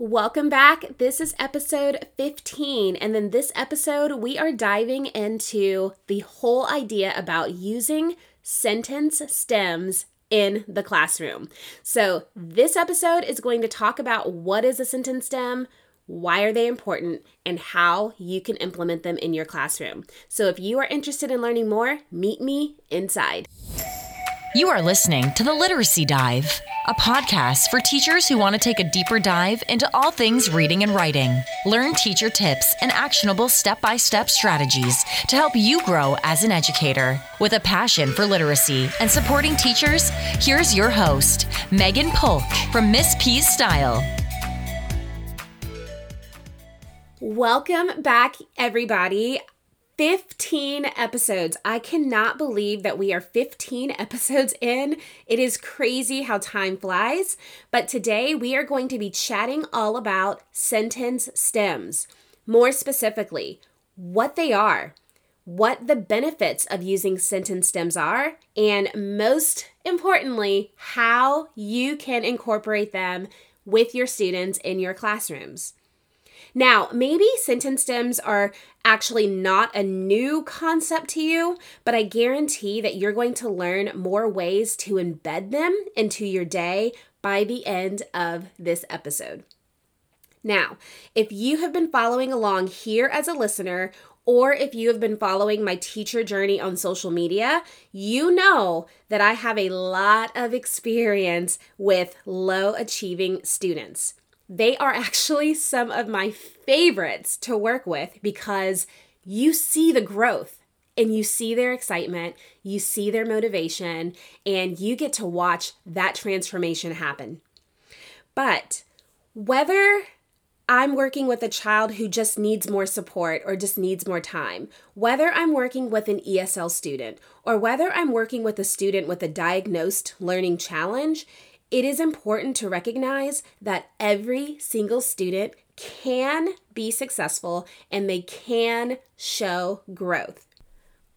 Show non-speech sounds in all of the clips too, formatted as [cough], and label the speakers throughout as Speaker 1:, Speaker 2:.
Speaker 1: Welcome back. This is episode 15. And then this episode, we are diving into the whole idea about using sentence stems in the classroom. So, this episode is going to talk about what is a sentence stem, why are they important, and how you can implement them in your classroom. So, if you are interested in learning more, meet me inside.
Speaker 2: You are listening to the Literacy Dive, a podcast for teachers who want to take a deeper dive into all things reading and writing. Learn teacher tips and actionable step by step strategies to help you grow as an educator. With a passion for literacy and supporting teachers, here's your host, Megan Polk from Miss P's Style.
Speaker 1: Welcome back, everybody. 15 episodes. I cannot believe that we are 15 [laughs] episodes in. It is crazy how time flies. But today we are going to be chatting all about sentence stems. More specifically, what they are, what the benefits of using sentence stems are, and most importantly, how you can incorporate them with your students in your classrooms. Now, maybe sentence stems are actually not a new concept to you, but I guarantee that you're going to learn more ways to embed them into your day by the end of this episode. Now, if you have been following along here as a listener, or if you have been following my teacher journey on social media, you know that I have a lot of experience with low achieving students. They are actually some of my favorites to work with because you see the growth and you see their excitement, you see their motivation, and you get to watch that transformation happen. But whether I'm working with a child who just needs more support or just needs more time, whether I'm working with an ESL student or whether I'm working with a student with a diagnosed learning challenge, it is important to recognize that every single student can be successful and they can show growth.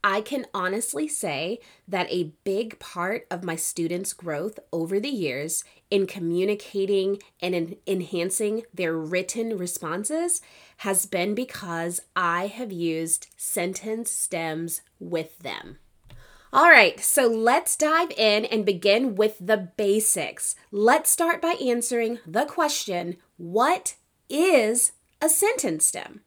Speaker 1: I can honestly say that a big part of my students' growth over the years in communicating and in enhancing their written responses has been because I have used sentence stems with them. All right, so let's dive in and begin with the basics. Let's start by answering the question What is a sentence stem?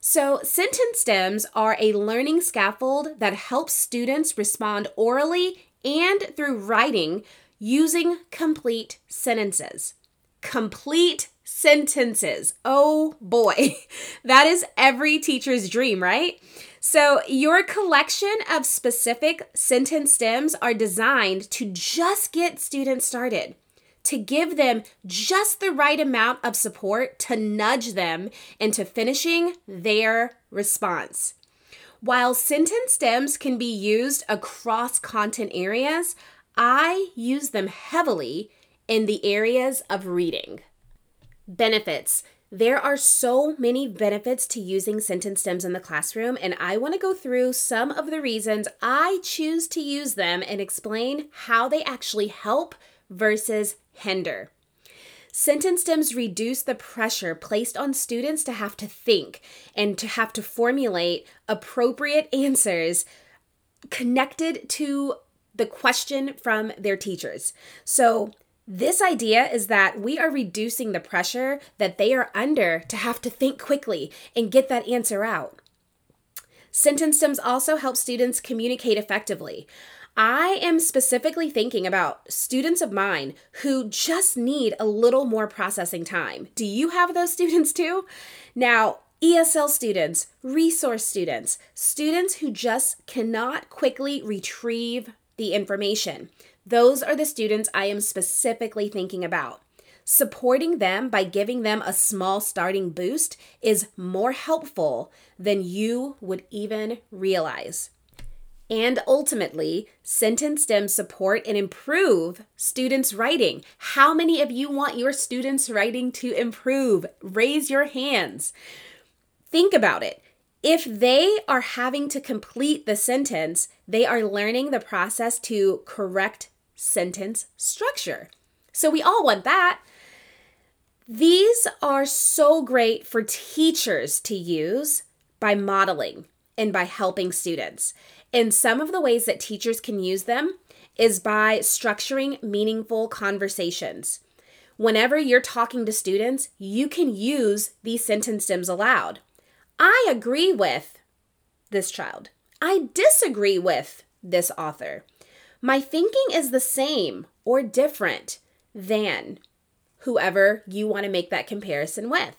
Speaker 1: So, sentence stems are a learning scaffold that helps students respond orally and through writing using complete sentences. Complete sentences. Oh boy, [laughs] that is every teacher's dream, right? So, your collection of specific sentence stems are designed to just get students started, to give them just the right amount of support to nudge them into finishing their response. While sentence stems can be used across content areas, I use them heavily in the areas of reading. Benefits there are so many benefits to using sentence stems in the classroom, and I want to go through some of the reasons I choose to use them and explain how they actually help versus hinder. Sentence stems reduce the pressure placed on students to have to think and to have to formulate appropriate answers connected to the question from their teachers. So, this idea is that we are reducing the pressure that they are under to have to think quickly and get that answer out. Sentence stems also help students communicate effectively. I am specifically thinking about students of mine who just need a little more processing time. Do you have those [laughs] students too? Now, ESL students, resource students, students who just cannot quickly retrieve the information. Those are the students I am specifically thinking about. Supporting them by giving them a small starting boost is more helpful than you would even realize. And ultimately, sentence stems support and improve students' writing. How many of you want your students' writing to improve? Raise your hands. Think about it. If they are having to complete the sentence, they are learning the process to correct sentence structure. So we all want that. These are so great for teachers to use by modeling and by helping students. And some of the ways that teachers can use them is by structuring meaningful conversations. Whenever you're talking to students, you can use these sentence stems aloud. I agree with this child. I disagree with this author. My thinking is the same or different than whoever you want to make that comparison with.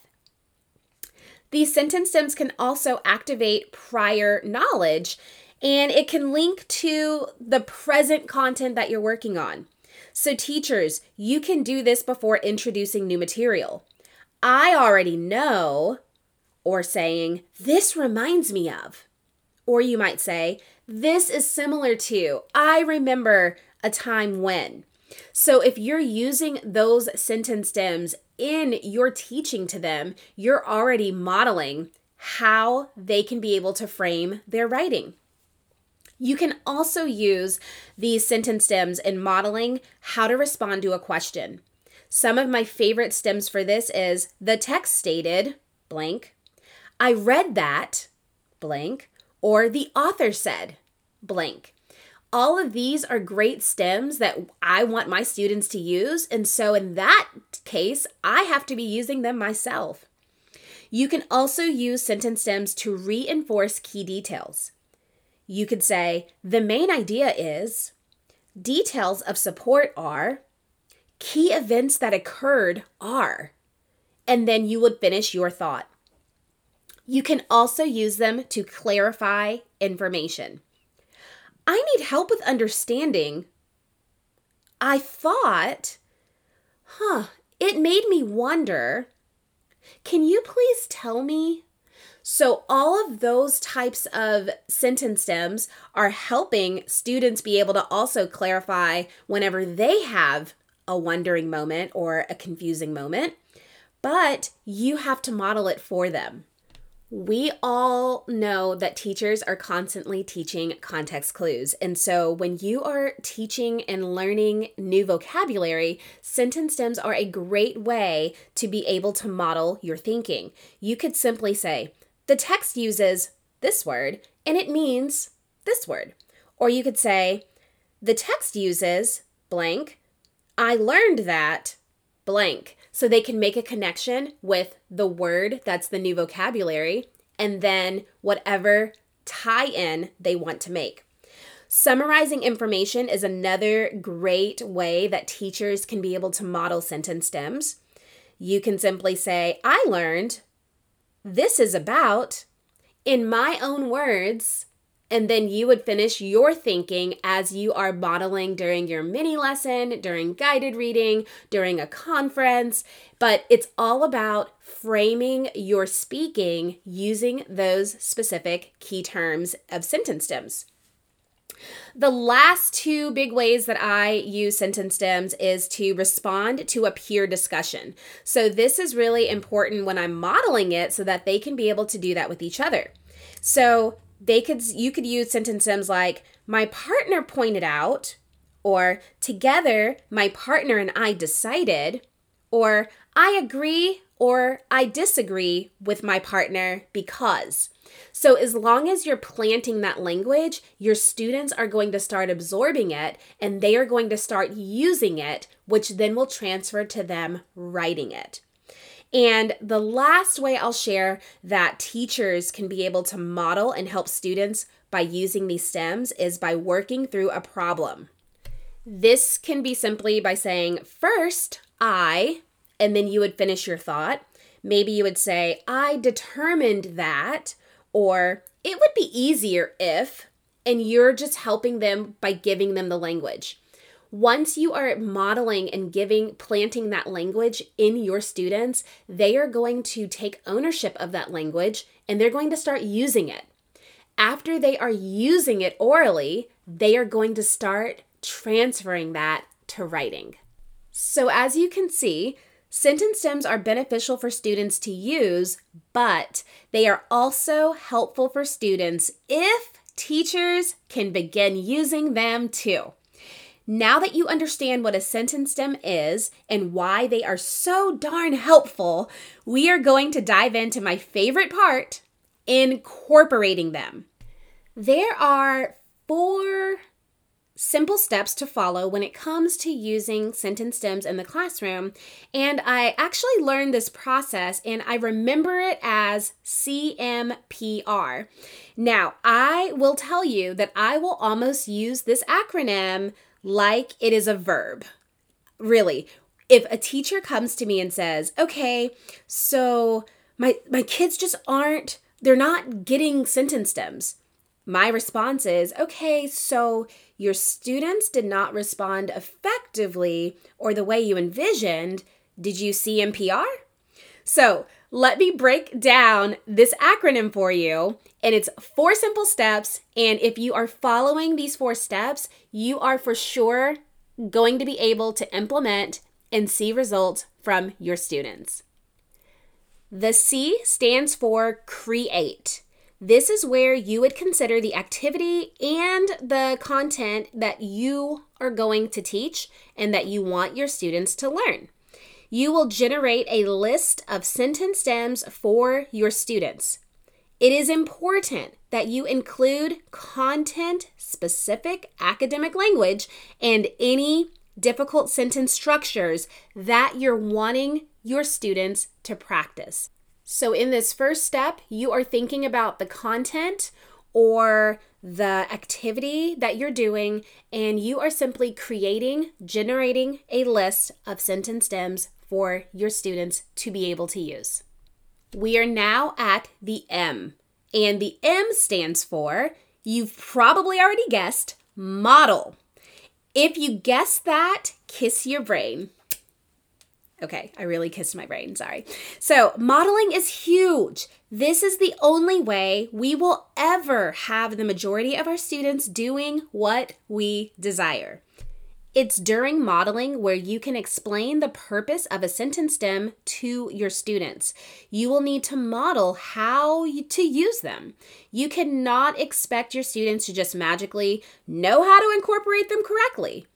Speaker 1: These sentence stems can also activate prior knowledge and it can link to the present content that you're working on. So, teachers, you can do this before introducing new material. I already know, or saying, this reminds me of. Or you might say, this is similar to, I remember a time when. So, if you're using those sentence stems in your teaching to them, you're already modeling how they can be able to frame their writing. You can also use these sentence stems in modeling how to respond to a question. Some of my favorite stems for this is the text stated blank, I read that blank, or the author said blank. All of these are great stems that I want my students to use. And so, in that case, I have to be using them myself. You can also use sentence stems to reinforce key details you could say the main idea is details of support are key events that occurred are, and then you would finish your thought. You can also use them to clarify information. I need help with understanding. I thought, huh, it made me wonder. Can you please tell me so, all of those types of sentence stems are helping students be able to also clarify whenever they have a wondering moment or a confusing moment, but you have to model it for them. We all know that teachers are constantly teaching context clues. And so when you are teaching and learning new vocabulary, sentence stems are a great way to be able to model your thinking. You could simply say, the text uses this word and it means this word. Or you could say, the text uses blank. I learned that blank. So they can make a connection with the word that's the new vocabulary and then whatever tie in they want to make. Summarizing information is another great way that teachers can be able to model sentence stems. You can simply say, I learned this is about, in my own words, and then you would finish your thinking as you are modeling during your mini lesson, during guided reading, during a conference. But it's all about framing your speaking using those specific key terms of sentence stems. The last two big ways that I use sentence stems is to respond to a peer discussion. So, this is really important when I'm modeling it so that they can be able to do that with each other. So, they could you could use sentence like my partner pointed out or together my partner and I decided or I agree or I disagree with my partner because. So, as long as you're planting that language, your students are going to start absorbing it and they are going to start using it, which then will transfer to them writing it. And the last way I'll share that teachers can be able to model and help students by using these stems is by working through a problem. This can be simply by saying, first, I, and then you would finish your thought. Maybe you would say, I determined that, or it would be easier if, and you're just helping them by giving them the language. Once you are modeling and giving, planting that language in your students, they are going to take ownership of that language and they're going to start using it. After they are using it orally, they are going to start transferring that to writing. So, as you can see, Sentence stems are beneficial for students to use, but they are also helpful for students if teachers can begin using them too. Now that you understand what a sentence stem is and why they are so darn helpful, we are going to dive into my favorite part incorporating them. There are four simple steps to follow when it comes to using sentence stems in the classroom. And I actually learned this process and I remember it as CMPR. Now, I will tell you that I will almost use this acronym like it is a verb. Really, if a teacher comes to me and says, "Okay, so my my kids just aren't they're not getting sentence stems." My response is, "Okay, so your students did not respond effectively or the way you envisioned, did you see CMPR? So, let me break down this acronym for you. And it's four simple steps. And if you are following these four steps, you are for sure going to be able to implement and see results from your students. The C stands for create. This is where you would consider the activity and the content that you are going to teach and that you want your students to learn. You will generate a list of sentence stems for your students. It is important that you include content specific academic language and any difficult sentence structures that you're wanting your students to practice. So, in this first step, you are thinking about the content or the activity that you're doing, and you are simply creating, generating a list of sentence stems for your students to be able to use. We are now at the M, and the M stands for, you've probably already guessed, model. If you guessed that, kiss your brain. Okay, I really kissed my brain, sorry. So, modeling is huge. This is the only way we will ever have the majority of our students doing what we desire. It's during modeling where you can explain the purpose of a sentence stem to your students. You will need to model how to use them. You cannot expect your students to just magically know how to incorporate them correctly.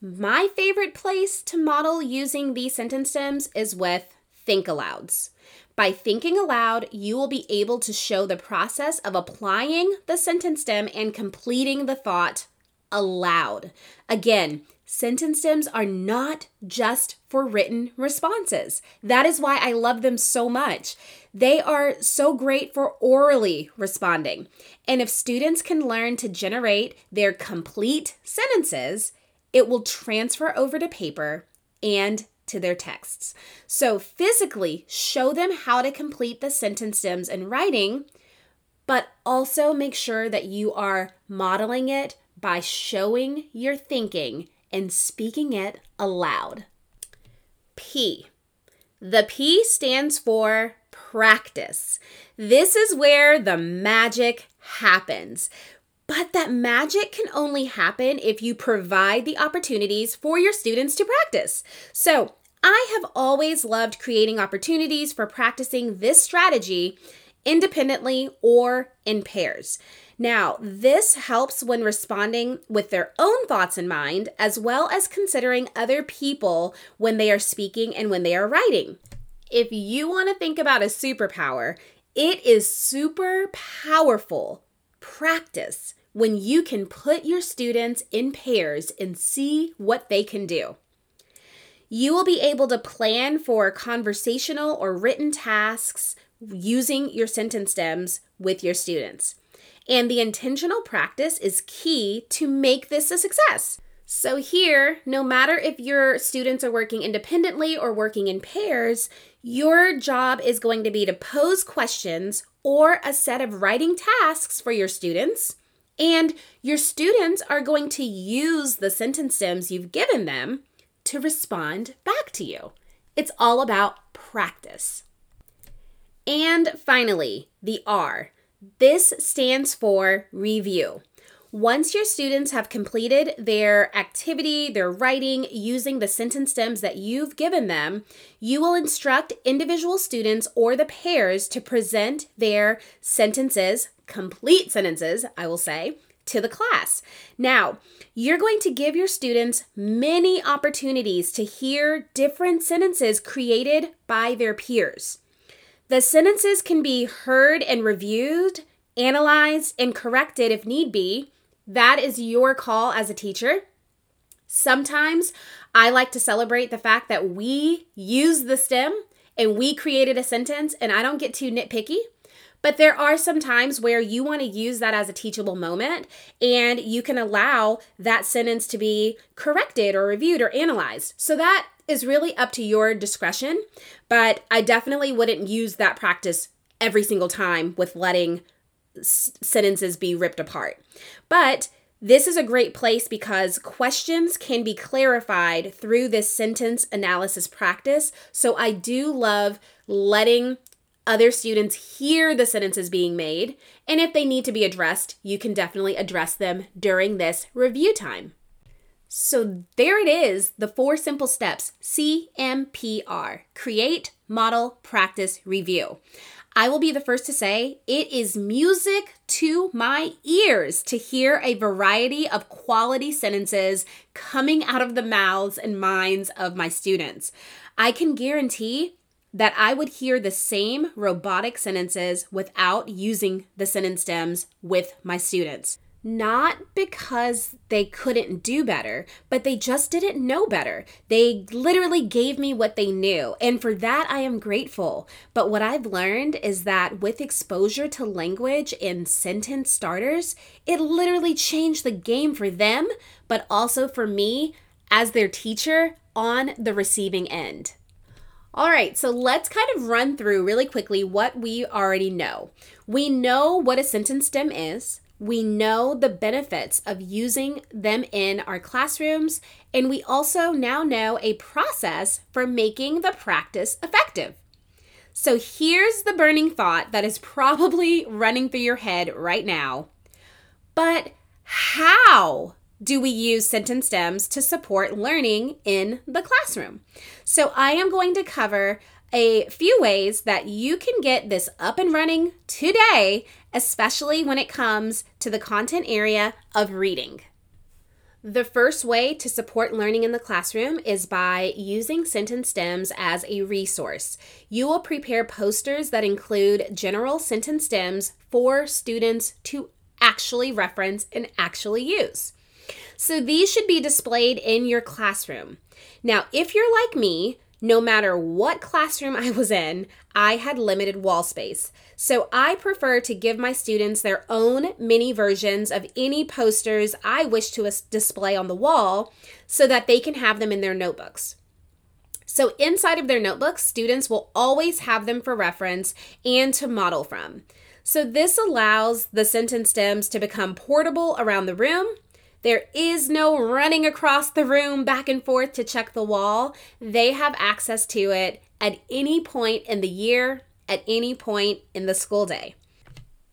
Speaker 1: My favorite place to model using these sentence stems is with think alouds. By thinking aloud, you will be able to show the process of applying the sentence stem and completing the thought aloud. Again, sentence stems are not just for written responses. That is why I love them so much. They are so great for orally responding. And if students can learn to generate their complete sentences, it will transfer over to paper and to their texts. So, physically show them how to complete the sentence stems in writing, but also make sure that you are modeling it by showing your thinking and speaking it aloud. P. The P stands for practice. This is where the magic happens. But that magic can only happen if you provide the opportunities for your students to practice. So, I have always loved creating opportunities for practicing this strategy independently or in pairs. Now, this helps when responding with their own thoughts in mind, as well as considering other people when they are speaking and when they are writing. If you want to think about a superpower, it is super powerful practice when you can put your students in pairs and see what they can do. You will be able to plan for conversational or written tasks using your sentence stems with your students. And the intentional practice is key to make this a success. So, here, no matter if your students are working independently or working in pairs, your job is going to be to pose questions or a set of writing tasks for your students and your students are going to use the sentence stems you've given them to respond back to you. It's all about practice. And finally, the R. This stands for review. Once your students have completed their activity, their writing using the sentence stems that you've given them, you will instruct individual students or the pairs to present their sentences, complete sentences, I will say, to the class. Now, you're going to give your students many opportunities to hear different sentences created by their peers. The sentences can be heard and reviewed, analyzed, and corrected if need be. That is your call as a teacher. Sometimes I like to celebrate the fact that we use the stem and we created a sentence, and I don't get too nitpicky. But there are some times where you want to use that as a teachable moment and you can allow that sentence to be corrected or reviewed or analyzed. So that is really up to your discretion, but I definitely wouldn't use that practice every single time with letting s- sentences be ripped apart. But this is a great place because questions can be clarified through this sentence analysis practice. So I do love letting other students hear the sentences being made. And if they need to be addressed, you can definitely address them during this review time. So there it is the four simple steps CMPR create, model, practice, review. I will be the first to say it is music to my ears to hear a variety of quality sentences coming out of the mouths and minds of my students. I can guarantee that I would hear the same robotic sentences without using the sentence stems with my students. Not because they couldn't do better, but they just didn't know better. They literally gave me what they knew, and for that I am grateful. But what I've learned is that with exposure to language and sentence starters, it literally changed the game for them, but also for me as their teacher on the receiving end. All right, so let's kind of run through really quickly what we already know. We know what a sentence stem is. We know the benefits of using them in our classrooms, and we also now know a process for making the practice effective. So here's the burning thought that is [laughs] probably running through your head right now. But how do we use sentence stems to support learning in the classroom? So, I am going to cover a few ways that you can get this up and running today, especially when it comes to the content area of reading. The first way to support learning in the classroom is by using sentence stems as a resource. You will prepare posters that include general sentence stems for students to actually reference and actually use. So these should be displayed in your classroom. Now, if you're like me, no matter what classroom I was in, I had limited wall space. So I prefer to give my students their own mini versions of any posters I wish to display on the wall so that they can have them in their notebooks. So inside of their notebooks, students will always have them for reference and to model from. So this allows the sentence stems to become portable around the room there is no running across the room back and forth to check the wall. They have access to it at any point in the year, at any point in the school day.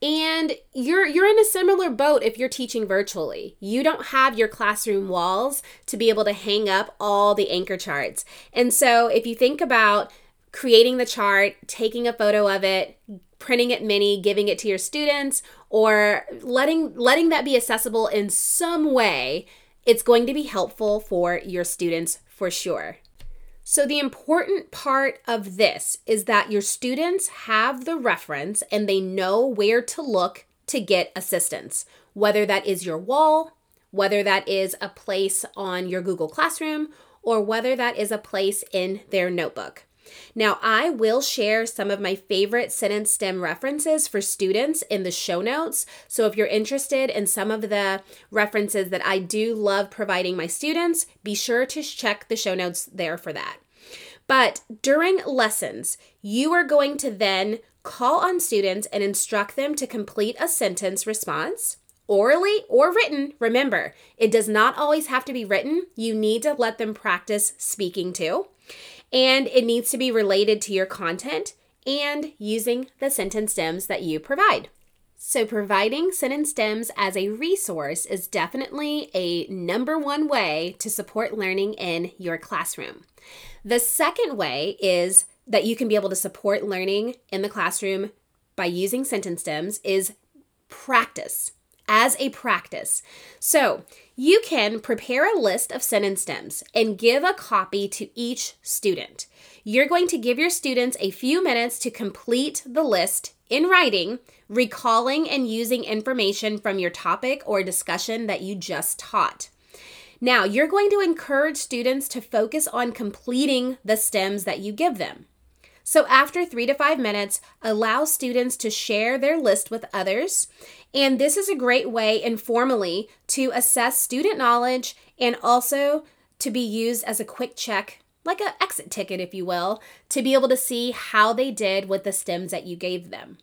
Speaker 1: And you're you're in a similar boat if you're teaching virtually. You don't have your classroom walls to be able to hang up all the anchor charts. And so if you think about creating the chart, taking a photo of it, printing it mini, giving it to your students, or letting letting that be accessible in some way, it's going to be helpful for your students for sure. So, the important part of this is that your students have the reference and they know where to look to get assistance, whether that is your wall, whether that is a place on your Google Classroom, or whether that is a place in their notebook. Now, I will share some of my favorite sentence stem references for students in the show notes. So, if you're interested in some of the references that I do love providing my students, be sure to check the show notes there for that. But during lessons, you are going to then call on students and instruct them to complete a sentence response orally or written. Remember, it does not always have to be written. You need to let them practice speaking too and it needs to be related to your content and using the sentence stems that you provide. So, providing sentence stems as a resource is definitely a number one way to support learning in your classroom. The second way is that you can be able to support learning in the classroom by using sentence stems is practice. as a practice. So, you can prepare a list of sentence stems and give a copy to each student. You're going to give your students a few minutes to complete the list in writing, recalling and using information from your topic or discussion that you just taught. Now, you're going to encourage students to focus on completing the stems that you give them. So, after three to five minutes, allow students to share their list with others. And this is a great way informally to assess student knowledge and also to be used as a quick check, like an exit ticket, if you will, to be able to see how they did with the stems that you gave them.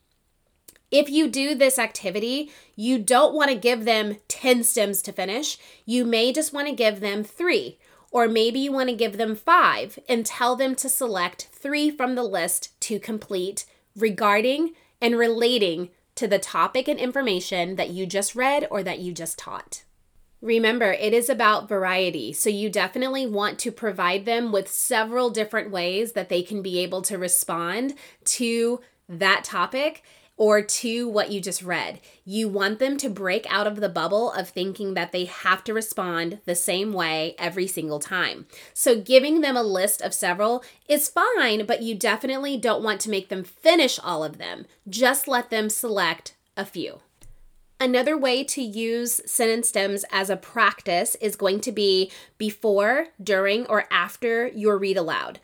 Speaker 1: If you do this activity, you don't want to give them 10 stems to finish. You may just want to give them three, or maybe you want to give them five and tell them to select three from the list to complete regarding and relating to the topic and information that you just read or that you just taught. Remember, it is about variety. So, you definitely want to provide them with several different ways that they can be able to respond to that topic or to what you just read. You want them to break out of the bubble of thinking that they have to respond the same way every single time. So, giving them a list of several is fine, but you definitely don't want to make them finish all of them. Just let them select a few. Another way to use sentence stems as a practice is going to be before, during, or after your read aloud.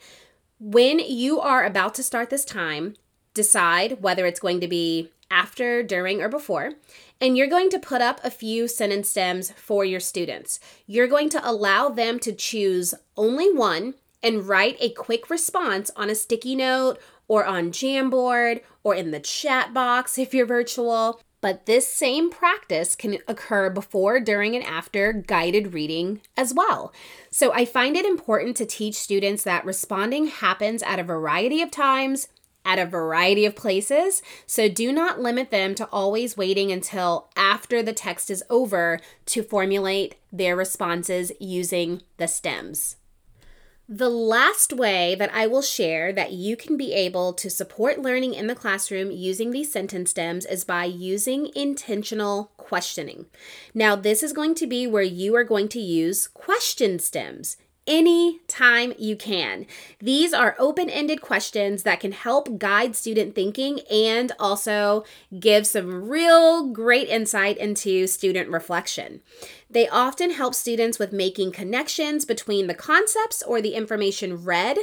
Speaker 1: When you are about to start this time, decide whether it's going to be after, during, or before. And you're going to put up a few sentence stems for your students. You're going to allow them to choose only one and write a quick response on a sticky note or on Jamboard or in the chat box [laughs] if you're virtual. But this same practice can occur before, during, and after guided reading as well. So I find it important to teach students that responding happens at a variety of times at a variety of places, so do not limit them to always waiting until after the text is over to formulate their responses using the stems. The last way that I will share that you can be able to support learning in the classroom using these sentence stems is by using intentional questioning. Now, this is going to be where you are going to use question stems any time you can. These are open ended questions that can help guide student thinking and also give some real great insight into student reflection. They often help students with making connections between the concepts or the information read,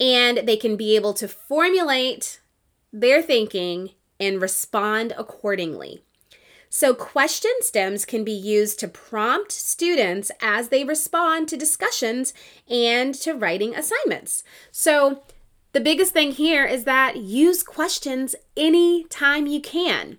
Speaker 1: and they can be able to formulate their thinking and respond accordingly. So, question stems can be used to prompt students as they respond to discussions and to writing assignments. So, the biggest thing here is that use questions anytime you can.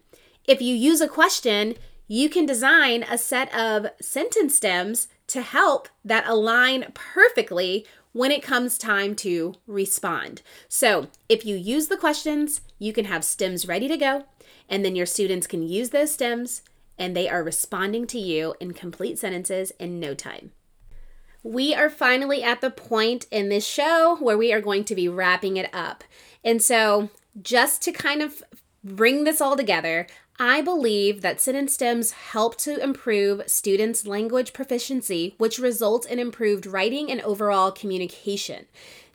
Speaker 1: If you use a question, you can design a set of sentence stems to help that align perfectly when it comes time to respond. So, if you use the questions, you can have stems ready to go and then your students can use those stems and they are responding to you in complete sentences in no time. We are finally at the point in this show where we are going to be wrapping it up. And so, just to kind of bring this all together, I believe that sentence stems help to improve students' language proficiency, which results in improved writing and overall communication.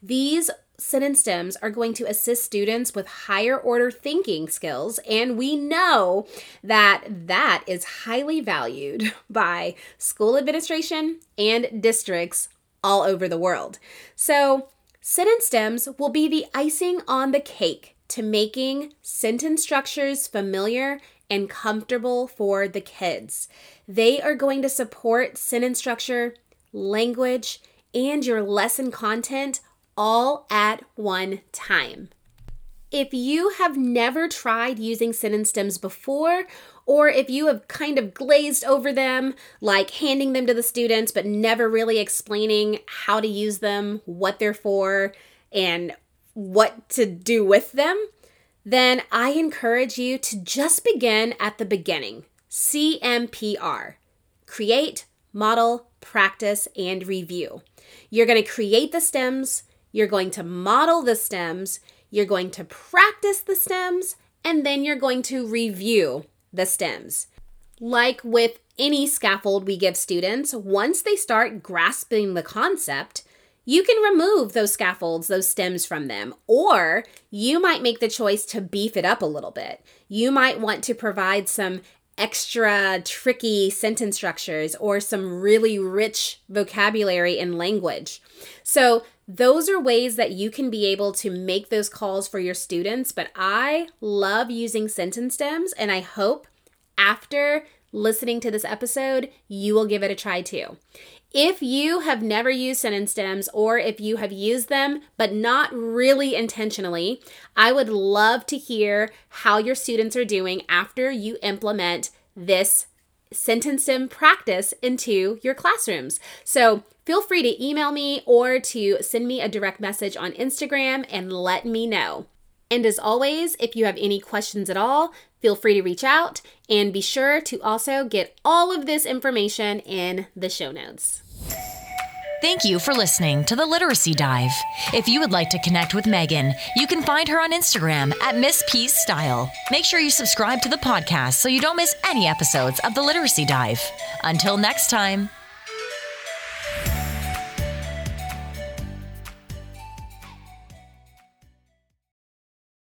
Speaker 1: These sentence stems are going to assist students with higher order thinking skills and we know that that is highly valued [laughs] by school administration and districts all over the world. So, sentence stems will be the icing on the cake to making sentence structures familiar and comfortable for the kids. They are going to support sentence structure, language, and your lesson content all at one time. If you have never tried using sentence stems before, or if you have kind of glazed over them, like handing them to the students but never really explaining how to use them, what they're for, and what to do with them, then I encourage you to just begin at the beginning CMPR create, model, practice, and review. You're going to create the stems, you're going to model the stems, you're going to practice the stems, and then you're going to review the stems. like with any scaffold we give students, once they start grasping the concept, you can remove those scaffolds, those stems from them, or you might make the choice to beef it up a little bit. You might want to provide some extra tricky sentence structures or some really rich vocabulary and language. So, those are ways that you can be able to make those calls for your students. But I love using sentence stems, and I hope after listening to this episode, you will give it a try too. If you have never used sentence stems or if you have used them but not really intentionally, I would love to hear how your students are doing after you implement this sentence stem practice into your classrooms. So feel free to email me or to send me a direct message on Instagram and let me know. And as always, if you have any questions at all, feel free to reach out and be sure to also get all of this information in the show notes.
Speaker 2: Thank you for listening to the Literacy Dive. If you would like to connect with Megan, you can find her on Instagram at Miss P's Style. Make sure you subscribe to the podcast so you don't miss any episodes of the Literacy Dive. Until next time.